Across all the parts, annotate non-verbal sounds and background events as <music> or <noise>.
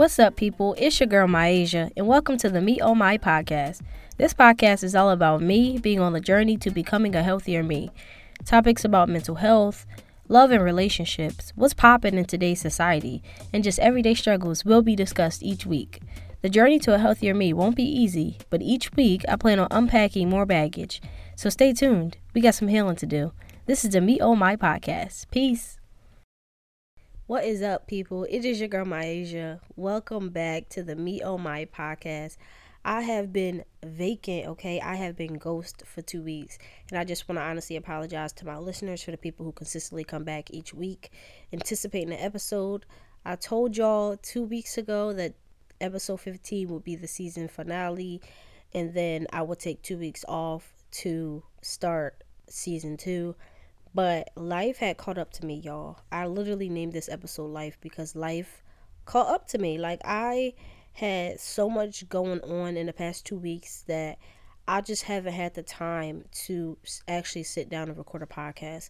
What's up, people? It's your girl, Myasia, and welcome to the Me Oh My podcast. This podcast is all about me being on the journey to becoming a healthier me. Topics about mental health, love and relationships, what's popping in today's society, and just everyday struggles will be discussed each week. The journey to a healthier me won't be easy, but each week I plan on unpacking more baggage. So stay tuned. We got some healing to do. This is the Me Oh My podcast. Peace. What is up, people? It is your girl, Myasia. Welcome back to the Me Oh My podcast. I have been vacant, okay? I have been ghost for two weeks. And I just want to honestly apologize to my listeners for the people who consistently come back each week, anticipating the episode. I told y'all two weeks ago that episode 15 would be the season finale, and then I would take two weeks off to start season two. But life had caught up to me, y'all. I literally named this episode Life because life caught up to me. Like, I had so much going on in the past two weeks that I just haven't had the time to actually sit down and record a podcast.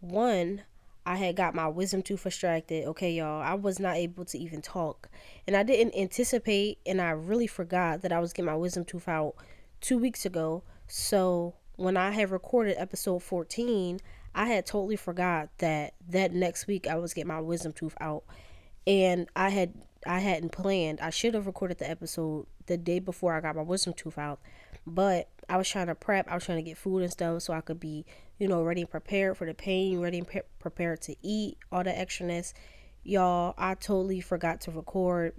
One, I had got my wisdom tooth extracted. Okay, y'all, I was not able to even talk. And I didn't anticipate, and I really forgot that I was getting my wisdom tooth out two weeks ago. So when I had recorded episode 14, I had totally forgot that that next week I was getting my wisdom tooth out, and I had I hadn't planned. I should have recorded the episode the day before I got my wisdom tooth out, but I was trying to prep. I was trying to get food and stuff so I could be, you know, ready and prepared for the pain, ready and pre- prepared to eat all the extraness. Y'all, I totally forgot to record.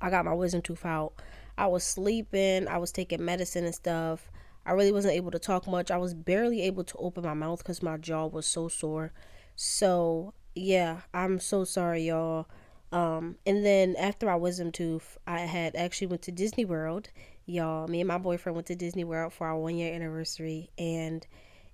I got my wisdom tooth out. I was sleeping. I was taking medicine and stuff. I really wasn't able to talk much. I was barely able to open my mouth because my jaw was so sore. So yeah, I'm so sorry, y'all. Um, and then after my wisdom tooth, I had actually went to Disney World. Y'all, me and my boyfriend went to Disney World for our one year anniversary, and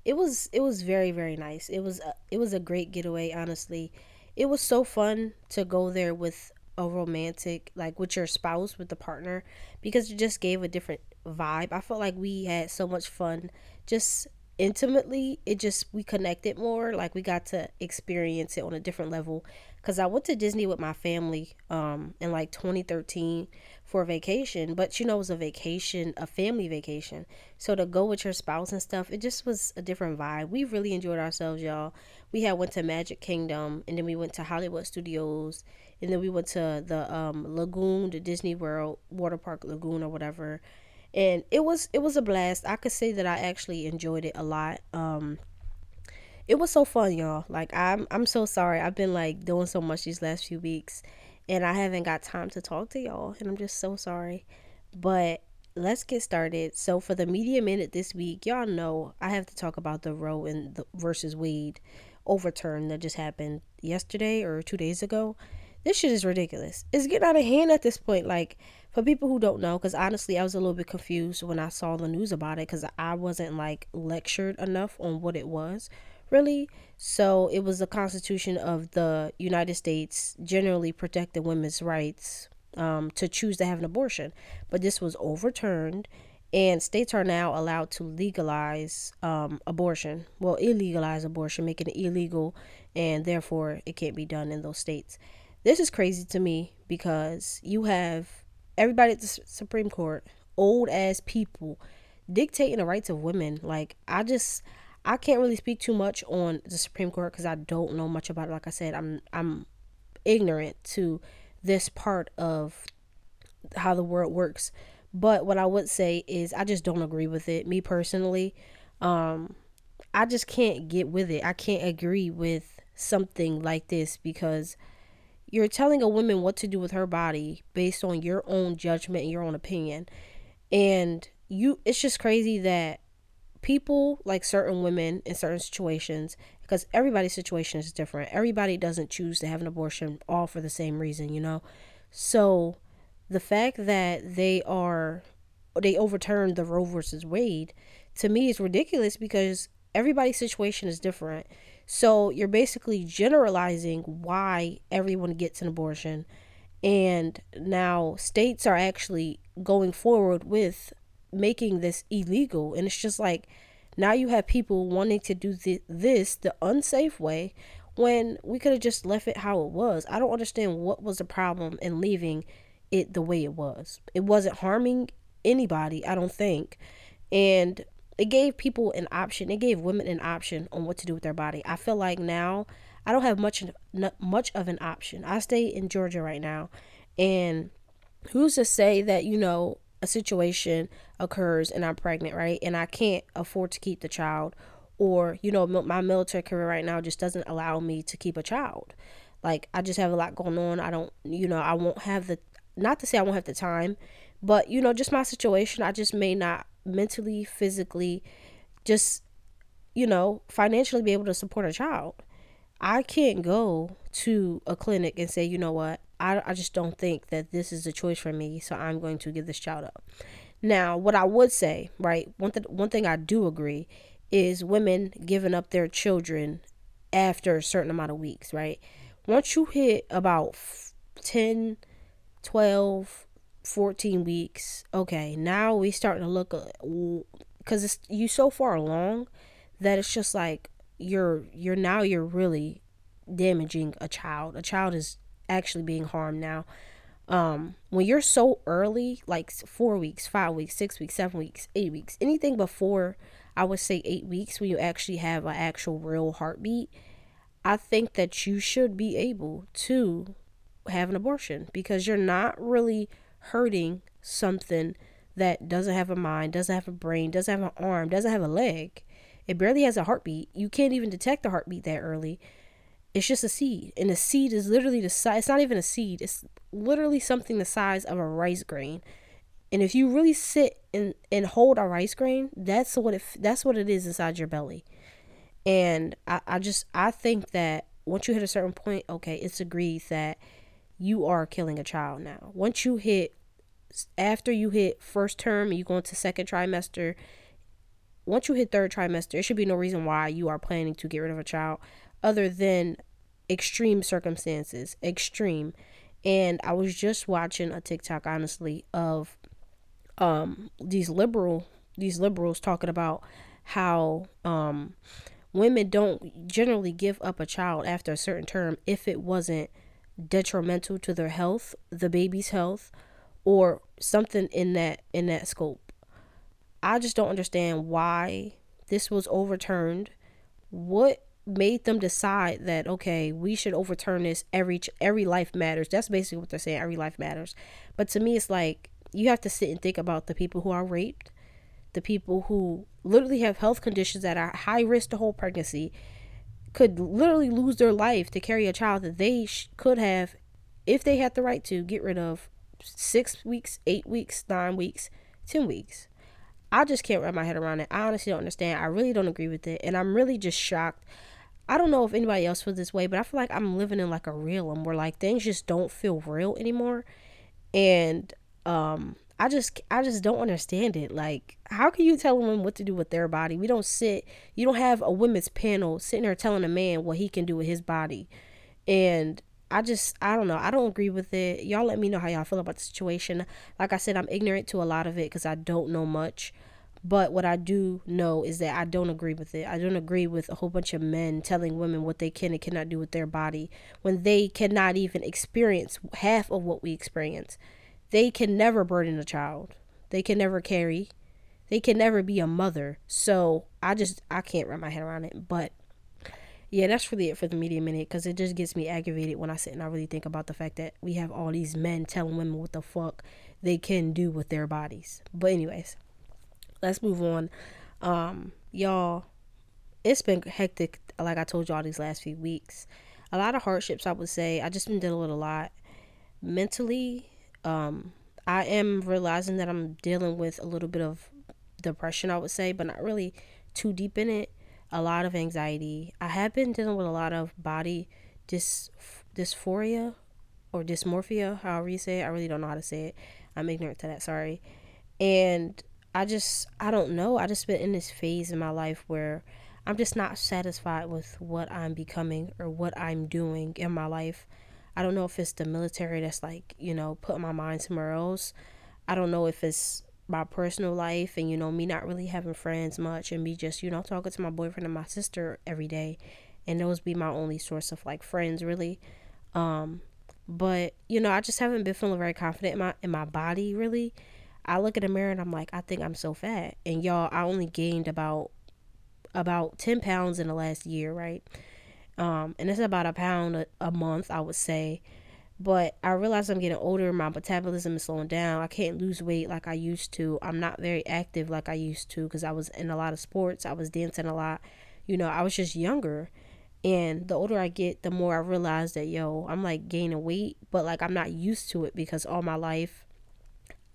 it was it was very very nice. It was a, it was a great getaway. Honestly, it was so fun to go there with a romantic like with your spouse with the partner because it just gave a different vibe. I felt like we had so much fun just intimately. It just we connected more, like we got to experience it on a different level cuz I went to Disney with my family um in like 2013 for a vacation, but you know it was a vacation, a family vacation. So to go with your spouse and stuff, it just was a different vibe. We really enjoyed ourselves, y'all. We had went to Magic Kingdom and then we went to Hollywood Studios and then we went to the um lagoon, the Disney World water park lagoon or whatever and it was it was a blast. I could say that I actually enjoyed it a lot. Um, it was so fun, y'all. Like I'm I'm so sorry. I've been like doing so much these last few weeks, and I haven't got time to talk to y'all, and I'm just so sorry. But let's get started. So for the media minute this week, y'all know I have to talk about the Roe and the versus Wade overturn that just happened yesterday or two days ago. This shit is ridiculous. It's getting out of hand at this point. Like for people who don't know, because honestly, I was a little bit confused when I saw the news about it because I wasn't like lectured enough on what it was really. So it was the Constitution of the United States generally protected women's rights um, to choose to have an abortion, but this was overturned. And states are now allowed to legalize um, abortion. Well, illegalize abortion, making it illegal, and therefore it can't be done in those states. This is crazy to me because you have everybody at the Supreme Court, old ass people, dictating the rights of women. Like I just I can't really speak too much on the Supreme Court because I don't know much about it. Like I said, I'm I'm ignorant to this part of how the world works. But what I would say is I just don't agree with it. Me personally, um, I just can't get with it. I can't agree with something like this because you're telling a woman what to do with her body based on your own judgment and your own opinion. And you it's just crazy that people like certain women in certain situations because everybody's situation is different. Everybody doesn't choose to have an abortion all for the same reason, you know. So the fact that they are they overturned the Roe versus Wade to me is ridiculous because everybody's situation is different. So you're basically generalizing why everyone gets an abortion. And now states are actually going forward with making this illegal. And it's just like now you have people wanting to do th- this the unsafe way when we could have just left it how it was. I don't understand what was the problem in leaving it the way it was. It wasn't harming anybody, I don't think. And it gave people an option. It gave women an option on what to do with their body. I feel like now I don't have much much of an option. I stay in Georgia right now, and who's to say that you know a situation occurs and I'm pregnant, right? And I can't afford to keep the child, or you know my military career right now just doesn't allow me to keep a child. Like I just have a lot going on. I don't, you know, I won't have the not to say I won't have the time, but you know, just my situation, I just may not mentally, physically, just you know, financially be able to support a child. I can't go to a clinic and say, you know what, I, I just don't think that this is a choice for me, so I'm going to give this child up. Now, what I would say, right, one, th- one thing I do agree is women giving up their children after a certain amount of weeks, right? Once you hit about 10, 12, 14 weeks, okay, now we starting to look, because it's you so far along that it's just like, you're you're now you're really damaging a child. A child is actually being harmed now. Um, when you're so early, like four weeks, five weeks, six weeks, seven weeks, eight weeks, anything before I would say eight weeks, when you actually have an actual real heartbeat, I think that you should be able to have an abortion because you're not really hurting something that doesn't have a mind, doesn't have a brain, doesn't have an arm, doesn't have a leg. It barely has a heartbeat. You can't even detect the heartbeat that early. It's just a seed. And the seed is literally the size, it's not even a seed, it's literally something the size of a rice grain. And if you really sit and, and hold a rice grain, that's what it that's what it is inside your belly. And I, I just I think that once you hit a certain point, okay, it's agreed that you are killing a child now. Once you hit after you hit first term you go into second trimester once you hit third trimester, it should be no reason why you are planning to get rid of a child other than extreme circumstances. Extreme. And I was just watching a TikTok, honestly, of um these liberal these liberals talking about how um women don't generally give up a child after a certain term if it wasn't detrimental to their health, the baby's health, or something in that in that scope. I just don't understand why this was overturned. What made them decide that okay, we should overturn this every every life matters. That's basically what they're saying, every life matters. But to me it's like you have to sit and think about the people who are raped, the people who literally have health conditions that are high risk to whole pregnancy could literally lose their life to carry a child that they sh- could have if they had the right to get rid of 6 weeks, 8 weeks, 9 weeks, 10 weeks. I just can't wrap my head around it. I honestly don't understand. I really don't agree with it. And I'm really just shocked. I don't know if anybody else feels this way, but I feel like I'm living in like a realm where like things just don't feel real anymore. And um I just I just don't understand it. Like, how can you tell women what to do with their body? We don't sit you don't have a women's panel sitting there telling a man what he can do with his body. And I just I don't know. I don't agree with it. Y'all let me know how y'all feel about the situation. Like I said, I'm ignorant to a lot of it because I don't know much. But what I do know is that I don't agree with it. I don't agree with a whole bunch of men telling women what they can and cannot do with their body when they cannot even experience half of what we experience. They can never burden a child. They can never carry. They can never be a mother. So I just I can't wrap my head around it. But yeah, that's really it for the media minute because it just gets me aggravated when I sit and I really think about the fact that we have all these men telling women what the fuck they can do with their bodies. But anyways, let's move on. Um, y'all, it's been hectic. Like I told y'all these last few weeks, a lot of hardships. I would say I just been dealing with a lot mentally. Um, I am realizing that I'm dealing with a little bit of depression. I would say, but not really too deep in it a lot of anxiety. I have been dealing with a lot of body dys dysphoria or dysmorphia, however you say it. I really don't know how to say it. I'm ignorant to that, sorry. And I just I don't know. I just been in this phase in my life where I'm just not satisfied with what I'm becoming or what I'm doing in my life. I don't know if it's the military that's like, you know, putting my mind somewhere else. I don't know if it's my personal life and you know me not really having friends much and me just you know talking to my boyfriend and my sister every day and those be my only source of like friends really um But, you know, I just haven't been feeling very confident in my in my body really. I look in the mirror and I'm like, I think I'm so fat. And y'all, I only gained about about 10 pounds in the last year, right? Um, and it's about a pound a, a month, I would say. But I realize I'm getting older. My metabolism is slowing down. I can't lose weight like I used to. I'm not very active like I used to because I was in a lot of sports. I was dancing a lot. You know, I was just younger. And the older I get, the more I realize that, yo, I'm like gaining weight, but like I'm not used to it because all my life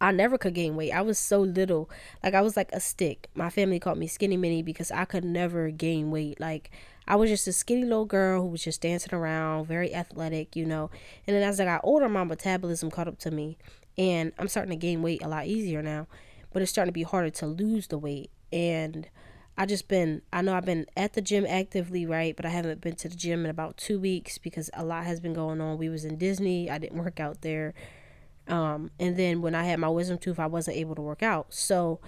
I never could gain weight. I was so little. Like I was like a stick. My family called me skinny mini because I could never gain weight. Like I was just a skinny little girl who was just dancing around, very athletic, you know. And then as I got older, my metabolism caught up to me, and I'm starting to gain weight a lot easier now. But it's starting to be harder to lose the weight, and I just been I know I've been at the gym actively, right? But I haven't been to the gym in about two weeks because a lot has been going on. We was in Disney. I didn't work out there. Um, and then when I had my wisdom tooth, I wasn't able to work out. So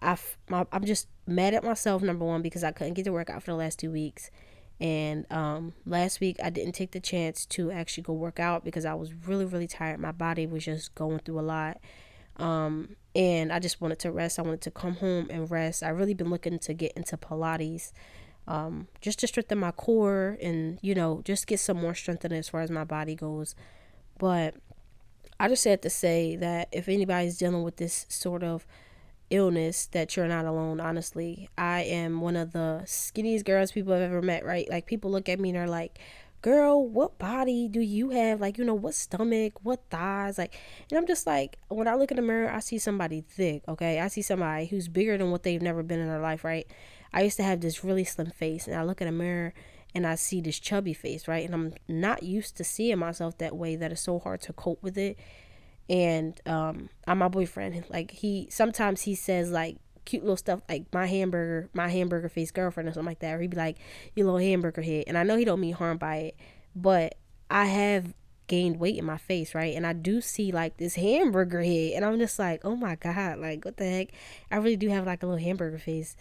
I, I'm just mad at myself, number one, because I couldn't get to work out for the last two weeks. And um, last week, I didn't take the chance to actually go work out because I was really, really tired. My body was just going through a lot. Um, and I just wanted to rest. I wanted to come home and rest. I really been looking to get into Pilates, um, just to strengthen my core and you know just get some more strength in as far as my body goes. But I just had to say that if anybody's dealing with this sort of illness that you're not alone honestly. I am one of the skinniest girls people have ever met right? Like people look at me and they're like girl what body do you have? Like you know what stomach what thighs? Like and i'm just like when i look in the mirror i see somebody thick okay? I see somebody who's bigger than what they've never been in their life right? I used to have this really slim face and i look in the mirror and i see this chubby face right? And i'm not used to seeing myself that way that it's so hard to cope with it and um I'm my boyfriend. Like he sometimes he says like cute little stuff like my hamburger, my hamburger face girlfriend or something like that. Or he'd be like, you little hamburger head. And I know he don't mean harm by it, but I have gained weight in my face, right? And I do see like this hamburger head, and I'm just like, oh my god, like what the heck? I really do have like a little hamburger face.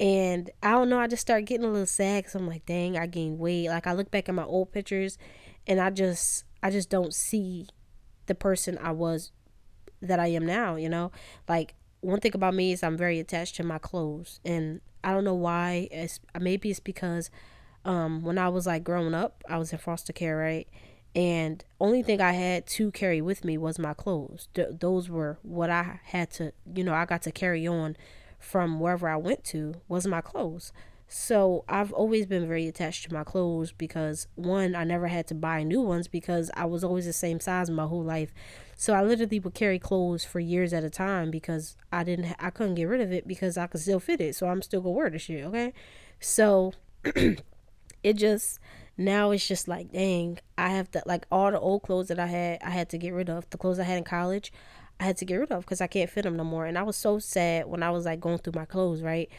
And I don't know, I just start getting a little sad because I'm like, dang, I gained weight. Like I look back at my old pictures, and I just, I just don't see the person I was that I am now, you know? Like one thing about me is I'm very attached to my clothes and I don't know why. It's maybe it's because um when I was like growing up, I was in foster care, right? And only thing I had to carry with me was my clothes. Th- those were what I had to, you know, I got to carry on from wherever I went to was my clothes. So I've always been very attached to my clothes because one, I never had to buy new ones because I was always the same size my whole life. So I literally would carry clothes for years at a time because I didn't, I couldn't get rid of it because I could still fit it. So I'm still gonna wear the shit. Okay, so <clears throat> it just now it's just like dang, I have to like all the old clothes that I had, I had to get rid of. The clothes I had in college, I had to get rid of because I can't fit them no more. And I was so sad when I was like going through my clothes, right?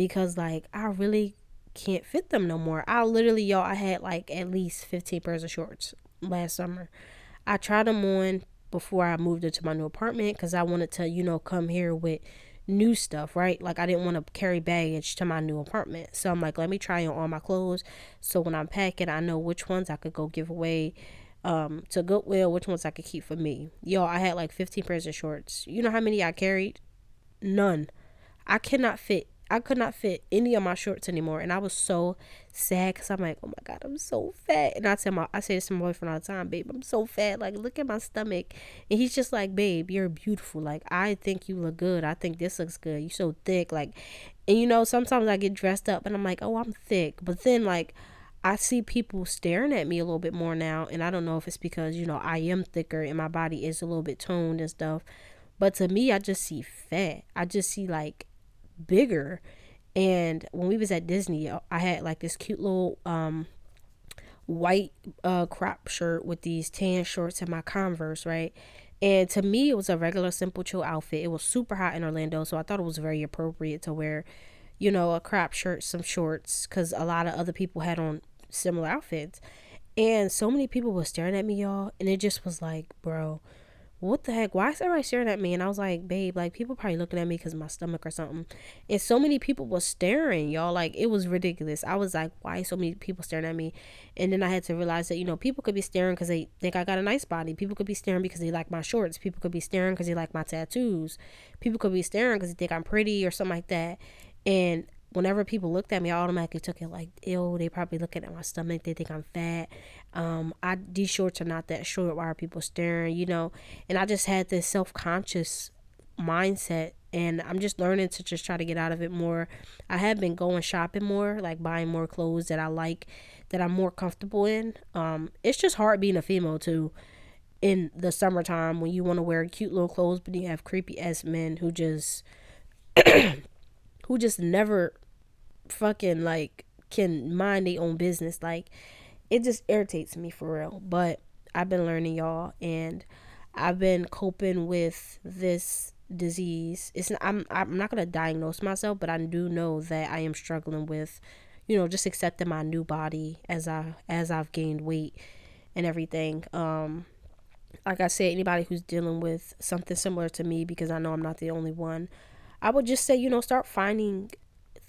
Because like I really can't fit them no more. I literally, y'all, I had like at least 15 pairs of shorts last summer. I tried them on before I moved into my new apartment because I wanted to, you know, come here with new stuff, right? Like I didn't want to carry baggage to my new apartment. So I'm like, let me try on all my clothes. So when I'm packing, I know which ones I could go give away um to Goodwill, which ones I could keep for me. Y'all, I had like 15 pairs of shorts. You know how many I carried? None. I cannot fit I could not fit any of my shorts anymore, and I was so sad because I'm like, oh my god, I'm so fat. And I tell my, I say this to my boyfriend all the time, babe, I'm so fat. Like, look at my stomach, and he's just like, babe, you're beautiful. Like, I think you look good. I think this looks good. You're so thick. Like, and you know, sometimes I get dressed up, and I'm like, oh, I'm thick, but then like. I see people staring at me a little bit more now, and I don't know if it's because you know I am thicker and my body is a little bit toned and stuff. But to me, I just see fat. I just see like bigger. And when we was at Disney, I had like this cute little um white uh crop shirt with these tan shorts and my Converse, right? And to me, it was a regular simple chill outfit. It was super hot in Orlando, so I thought it was very appropriate to wear, you know, a crop shirt, some shorts, because a lot of other people had on similar outfits. And so many people were staring at me, y'all, and it just was like, bro, what the heck? Why is everybody staring at me? And I was like, babe, like people probably looking at me because my stomach or something. And so many people were staring, y'all. Like it was ridiculous. I was like, why so many people staring at me? And then I had to realize that you know people could be staring because they think I got a nice body. People could be staring because they like my shorts. People could be staring because they like my tattoos. People could be staring because they think I'm pretty or something like that. And whenever people looked at me, I automatically took it like, ew, they probably looking at my stomach. They think I'm fat. Um, I these shorts are not that short. Why are people staring? You know, and I just had this self conscious mindset and I'm just learning to just try to get out of it more. I have been going shopping more, like buying more clothes that I like, that I'm more comfortable in. Um, it's just hard being a female too in the summertime when you want to wear cute little clothes, but you have creepy ass men who just <clears throat> who just never fucking like can mind their own business. Like it just irritates me for real. But I've been learning y'all and I've been coping with this disease. It's I'm I'm not gonna diagnose myself, but I do know that I am struggling with, you know, just accepting my new body as I as I've gained weight and everything. Um like I said, anybody who's dealing with something similar to me, because I know I'm not the only one, I would just say, you know, start finding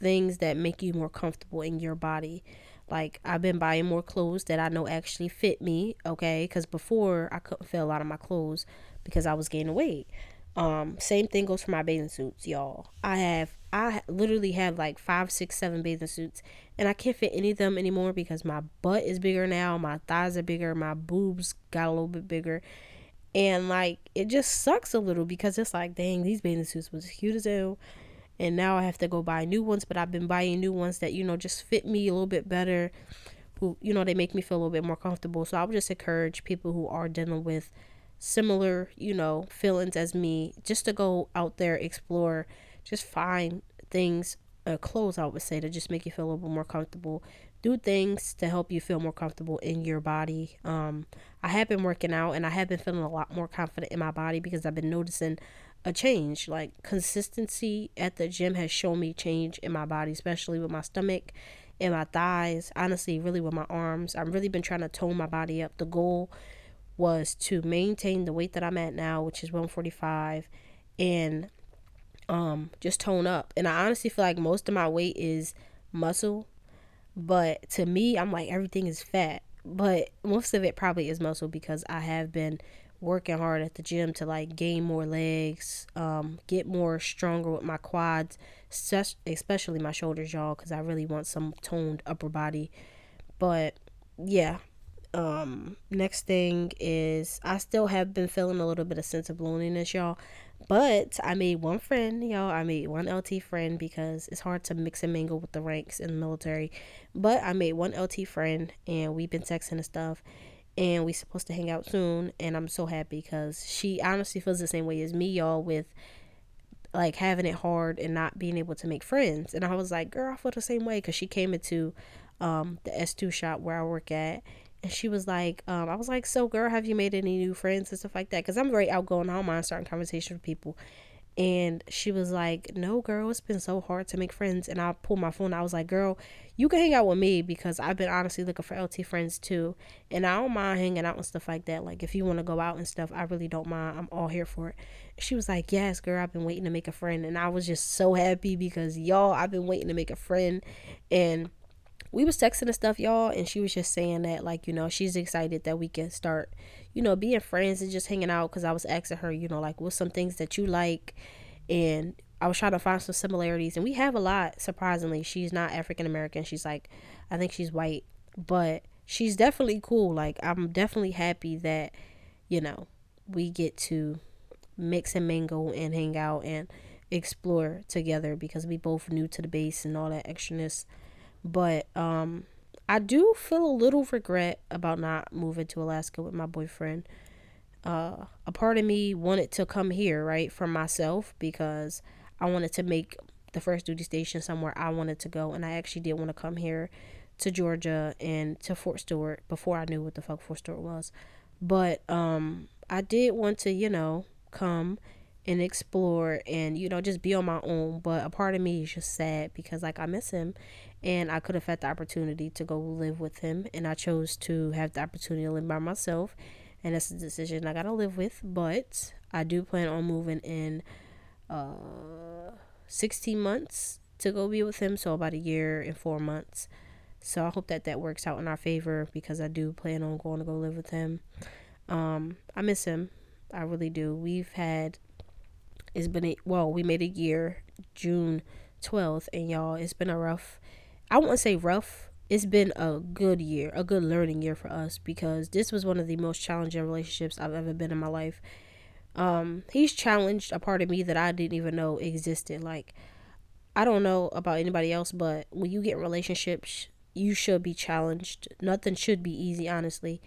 things that make you more comfortable in your body. Like I've been buying more clothes that I know actually fit me, okay? Because before I couldn't fit a lot of my clothes because I was gaining weight. Um, same thing goes for my bathing suits, y'all. I have I literally have like five, six, seven bathing suits, and I can't fit any of them anymore because my butt is bigger now, my thighs are bigger, my boobs got a little bit bigger, and like it just sucks a little because it's like, dang, these bathing suits was cute as hell, and now I have to go buy new ones. But I've been buying new ones that you know just fit me a little bit better, who you know they make me feel a little bit more comfortable. So I would just encourage people who are dealing with similar, you know, feelings as me, just to go out there, explore, just find things, uh, clothes, I would say, to just make you feel a little bit more comfortable. Do things to help you feel more comfortable in your body. Um, I have been working out and I have been feeling a lot more confident in my body because I've been noticing a change. Like consistency at the gym has shown me change in my body, especially with my stomach and my thighs. Honestly, really with my arms. I've really been trying to tone my body up. The goal was to maintain the weight that I'm at now, which is 145, and um just tone up. And I honestly feel like most of my weight is muscle, but to me, I'm like everything is fat. But most of it probably is muscle because I have been working hard at the gym to like gain more legs, um, get more stronger with my quads, especially my shoulders, y'all, because I really want some toned upper body. But yeah, um, next thing is I still have been feeling a little bit of sense of loneliness, y'all. But I made one friend, y'all. I made one LT friend because it's hard to mix and mingle with the ranks in the military. But I made one LT friend and we've been texting and stuff. And we're supposed to hang out soon. And I'm so happy because she honestly feels the same way as me, y'all, with like having it hard and not being able to make friends. And I was like, girl, I feel the same way because she came into um, the S2 shop where I work at and she was like, um, I was like, so girl, have you made any new friends and stuff like that? Because I'm very outgoing. I don't mind starting conversation with people. And she was like, no, girl, it's been so hard to make friends. And I pulled my phone. I was like, girl, you can hang out with me because I've been honestly looking for LT friends too. And I don't mind hanging out and stuff like that. Like, if you want to go out and stuff, I really don't mind. I'm all here for it. She was like, yes, girl, I've been waiting to make a friend. And I was just so happy because, y'all, I've been waiting to make a friend. And we was texting and stuff, y'all, and she was just saying that like you know she's excited that we can start, you know, being friends and just hanging out. Cause I was asking her, you know, like what's some things that you like, and I was trying to find some similarities, and we have a lot. Surprisingly, she's not African American. She's like, I think she's white, but she's definitely cool. Like I'm definitely happy that, you know, we get to mix and mingle and hang out and explore together because we both new to the base and all that extraness but um, I do feel a little regret about not moving to Alaska with my boyfriend. Uh, a part of me wanted to come here, right, for myself because I wanted to make the first duty station somewhere I wanted to go, and I actually did want to come here to Georgia and to Fort Stewart before I knew what the fuck Fort Stewart was. But um, I did want to, you know, come and explore and you know just be on my own but a part of me is just sad because like i miss him and I could have had the opportunity to go live with him, and I chose to have the opportunity to live by myself. and that's a decision I gotta live with. But I do plan on moving in uh 16 months to go be with him, so about a year and four months. So I hope that that works out in our favor because I do plan on going to go live with him. Um, I miss him. I really do. We've had it's been a well, we made a year June 12th, and y'all, it's been a rough. I won't say rough. It's been a good year, a good learning year for us because this was one of the most challenging relationships I've ever been in my life. Um, he's challenged a part of me that I didn't even know existed. Like, I don't know about anybody else, but when you get relationships, you should be challenged. Nothing should be easy, honestly.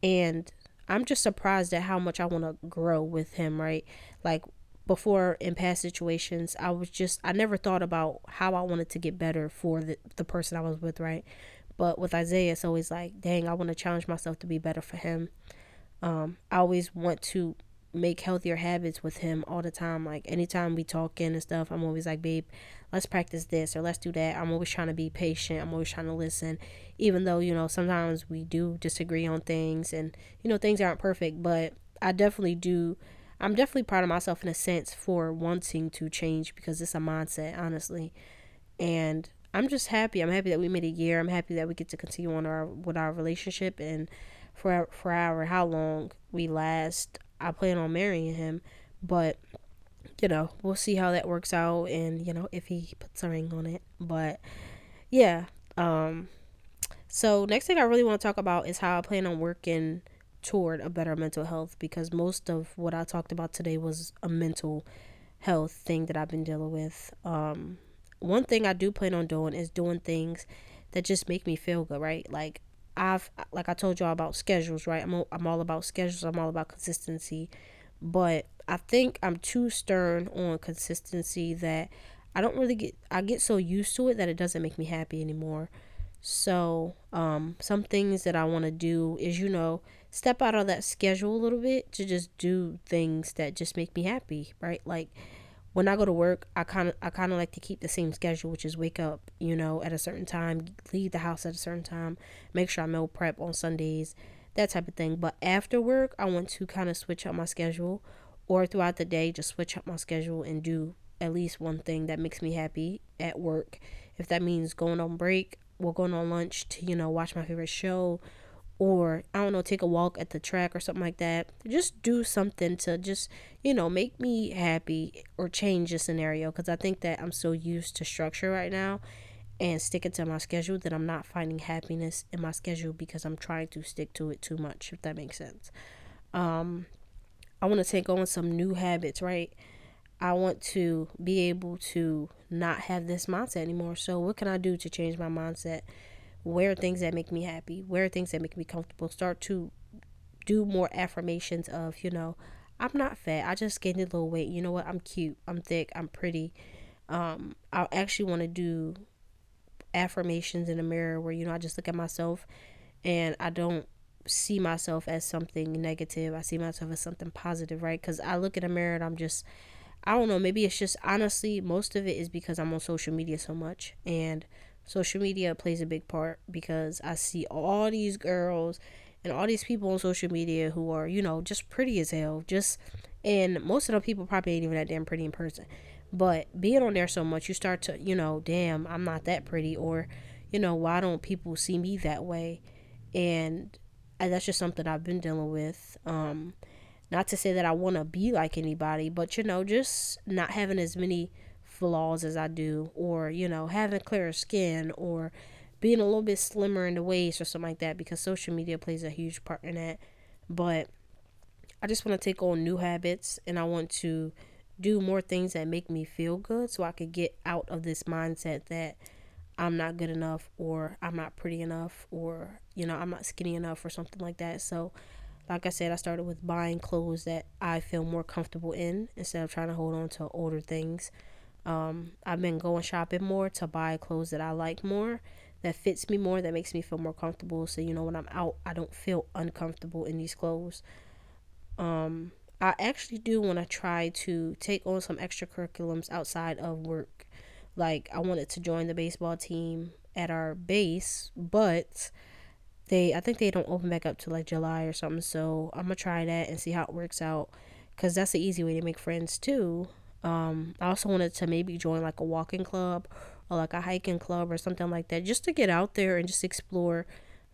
And I'm just surprised at how much I want to grow with him, right? Like before in past situations, I was just I never thought about how I wanted to get better for the the person I was with, right? But with Isaiah, it's always like, dang, I want to challenge myself to be better for him. Um, I always want to make healthier habits with him all the time. Like anytime we talking and stuff, I'm always like, babe, let's practice this or let's do that. I'm always trying to be patient. I'm always trying to listen, even though you know sometimes we do disagree on things and you know things aren't perfect. But I definitely do. I'm definitely proud of myself in a sense for wanting to change because it's a mindset, honestly. And I'm just happy. I'm happy that we made a year. I'm happy that we get to continue on our with our relationship and for for however how long we last. I plan on marrying him, but you know, we'll see how that works out and, you know, if he puts a ring on it. But yeah. Um so next thing I really want to talk about is how I plan on working toward a better mental health because most of what I talked about today was a mental health thing that I've been dealing with. Um one thing I do plan on doing is doing things that just make me feel good, right? Like I've like I told y'all about schedules, right? I'm I'm all about schedules. I'm all about consistency, but I think I'm too stern on consistency that I don't really get I get so used to it that it doesn't make me happy anymore. So, um some things that I want to do is you know, step out of that schedule a little bit to just do things that just make me happy, right? Like when I go to work, I kind of I kind of like to keep the same schedule, which is wake up, you know, at a certain time, leave the house at a certain time, make sure I meal prep on Sundays, that type of thing. But after work, I want to kind of switch up my schedule or throughout the day just switch up my schedule and do at least one thing that makes me happy at work. If that means going on break or going on lunch to, you know, watch my favorite show or I don't know, take a walk at the track or something like that. Just do something to just, you know, make me happy or change the scenario because I think that I'm so used to structure right now and sticking to my schedule that I'm not finding happiness in my schedule because I'm trying to stick to it too much, if that makes sense. Um, I want to take on some new habits, right? I want to be able to not have this mindset anymore. So, what can I do to change my mindset? Where things that make me happy? wear things that make me comfortable? Start to do more affirmations of, you know, I'm not fat. I just gained a little weight. You know what? I'm cute. I'm thick. I'm pretty. Um, I actually want to do affirmations in the mirror where, you know, I just look at myself and I don't see myself as something negative. I see myself as something positive, right? Because I look in the mirror and I'm just, I don't know, maybe it's just honestly, most of it is because I'm on social media so much. And social media plays a big part because I see all these girls and all these people on social media who are, you know, just pretty as hell. Just, and most of the people probably ain't even that damn pretty in person. But being on there so much, you start to, you know, damn, I'm not that pretty. Or, you know, why don't people see me that way? And that's just something I've been dealing with. Um, not to say that I want to be like anybody, but you know, just not having as many flaws as I do, or you know, having clearer skin, or being a little bit slimmer in the waist, or something like that, because social media plays a huge part in that. But I just want to take on new habits, and I want to do more things that make me feel good, so I could get out of this mindset that I'm not good enough or I'm not pretty enough or you know I'm not skinny enough or something like that. So like I said, I started with buying clothes that I feel more comfortable in instead of trying to hold on to older things. Um, I've been going shopping more to buy clothes that I like more, that fits me more, that makes me feel more comfortable. So you know when I'm out, I don't feel uncomfortable in these clothes. Um, I actually do want to try to take on some extracurriculums outside of work. Like I wanted to join the baseball team at our base, but they I think they don't open back up to like July or something. So I'm gonna try that and see how it works out, cause that's the easy way to make friends too. Um, I also wanted to maybe join like a walking club or like a hiking club or something like that, just to get out there and just explore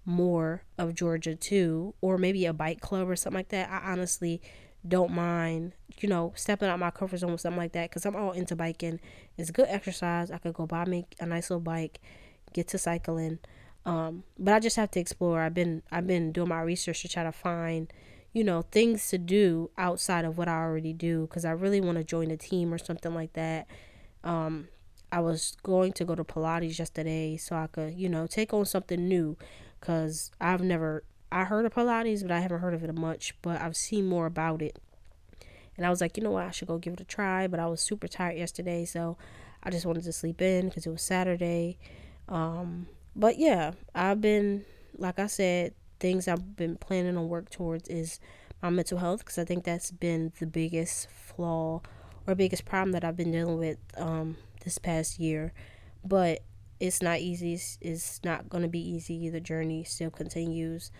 more of Georgia too, or maybe a bike club or something like that. I honestly don't mind, you know, stepping out my comfort zone with something like that because I'm all into biking. It's good exercise. I could go buy me a nice little bike, get to cycling. Um, but I just have to explore. I've been I've been doing my research to try to find, you know, things to do outside of what I already do because I really want to join a team or something like that. Um, I was going to go to Pilates yesterday so I could, you know, take on something new because I've never I heard of Pilates, but I haven't heard of it much. But I've seen more about it, and I was like, you know what, I should go give it a try. But I was super tired yesterday, so I just wanted to sleep in because it was Saturday. Um, but yeah, I've been like I said, things I've been planning on work towards is my mental health because I think that's been the biggest flaw or biggest problem that I've been dealing with um, this past year. But it's not easy. It's, it's not going to be easy. The journey still continues.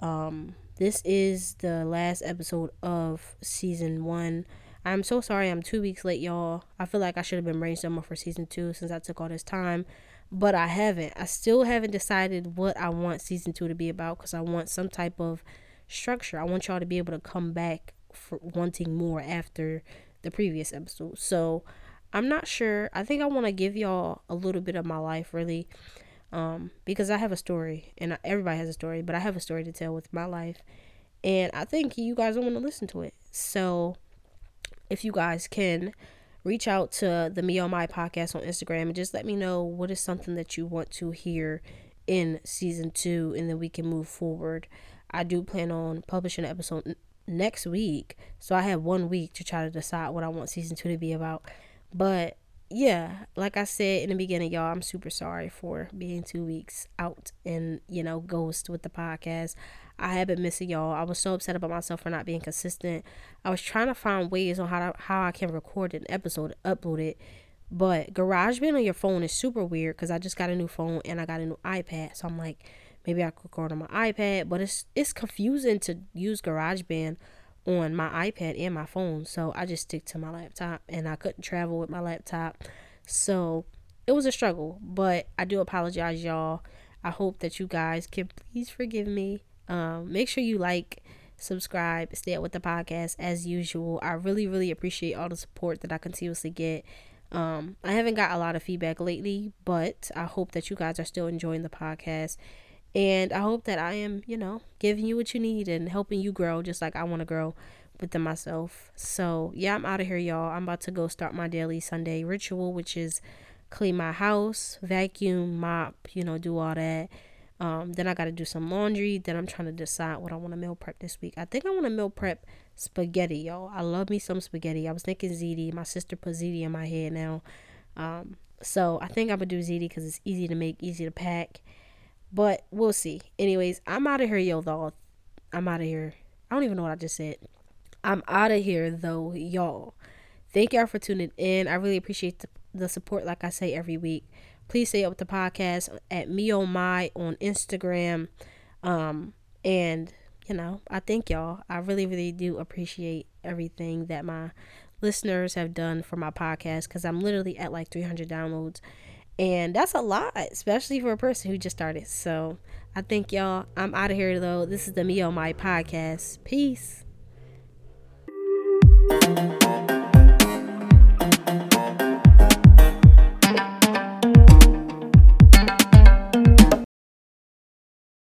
Um, this is the last episode of season one. I'm so sorry I'm two weeks late, y'all. I feel like I should have been brainstorming for season two since I took all this time, but I haven't. I still haven't decided what I want season two to be about because I want some type of structure. I want y'all to be able to come back for wanting more after the previous episode. So I'm not sure. I think I want to give y'all a little bit of my life, really, um, because I have a story, and everybody has a story, but I have a story to tell with my life, and I think you guys don't want to listen to it. So, if you guys can reach out to the Me on My podcast on Instagram and just let me know what is something that you want to hear in season two, and then we can move forward. I do plan on publishing an episode n- next week, so I have one week to try to decide what I want season two to be about. But yeah, like I said in the beginning, y'all, I'm super sorry for being two weeks out and, you know, ghost with the podcast. I have been missing y'all. I was so upset about myself for not being consistent. I was trying to find ways on how to, how I can record an episode, upload it. But GarageBand on your phone is super weird because I just got a new phone and I got a new iPad. So I'm like, maybe I could record on my iPad, but it's it's confusing to use GarageBand on my iPad and my phone. So I just stick to my laptop and I couldn't travel with my laptop. So it was a struggle, but I do apologize, y'all. I hope that you guys can please forgive me. Um, make sure you like, subscribe, stay up with the podcast as usual. I really, really appreciate all the support that I continuously get. Um, I haven't got a lot of feedback lately, but I hope that you guys are still enjoying the podcast and I hope that I am, you know, giving you what you need and helping you grow just like I want to grow within myself. So, yeah, I'm out of here, y'all. I'm about to go start my daily Sunday ritual, which is clean my house, vacuum, mop, you know, do all that. Um, then I got to do some laundry. Then I'm trying to decide what I want to meal prep this week. I think I want to meal prep spaghetti, y'all. I love me some spaghetti. I was thinking ziti. My sister put ziti in my head now. Um, so I think I'm going to do ziti because it's easy to make, easy to pack. But we'll see. Anyways, I'm out of here, yo, y'all. I'm out of here. I don't even know what I just said. I'm out of here, though, y'all. Thank y'all for tuning in. I really appreciate the, the support, like I say every week. Please stay up with the podcast at me on my on Instagram. Um, and you know, I thank y'all. I really, really do appreciate everything that my listeners have done for my podcast because I'm literally at like 300 downloads and that's a lot, especially for a person who just started. So I think y'all, I'm out of here though. This is the Me on My podcast. Peace.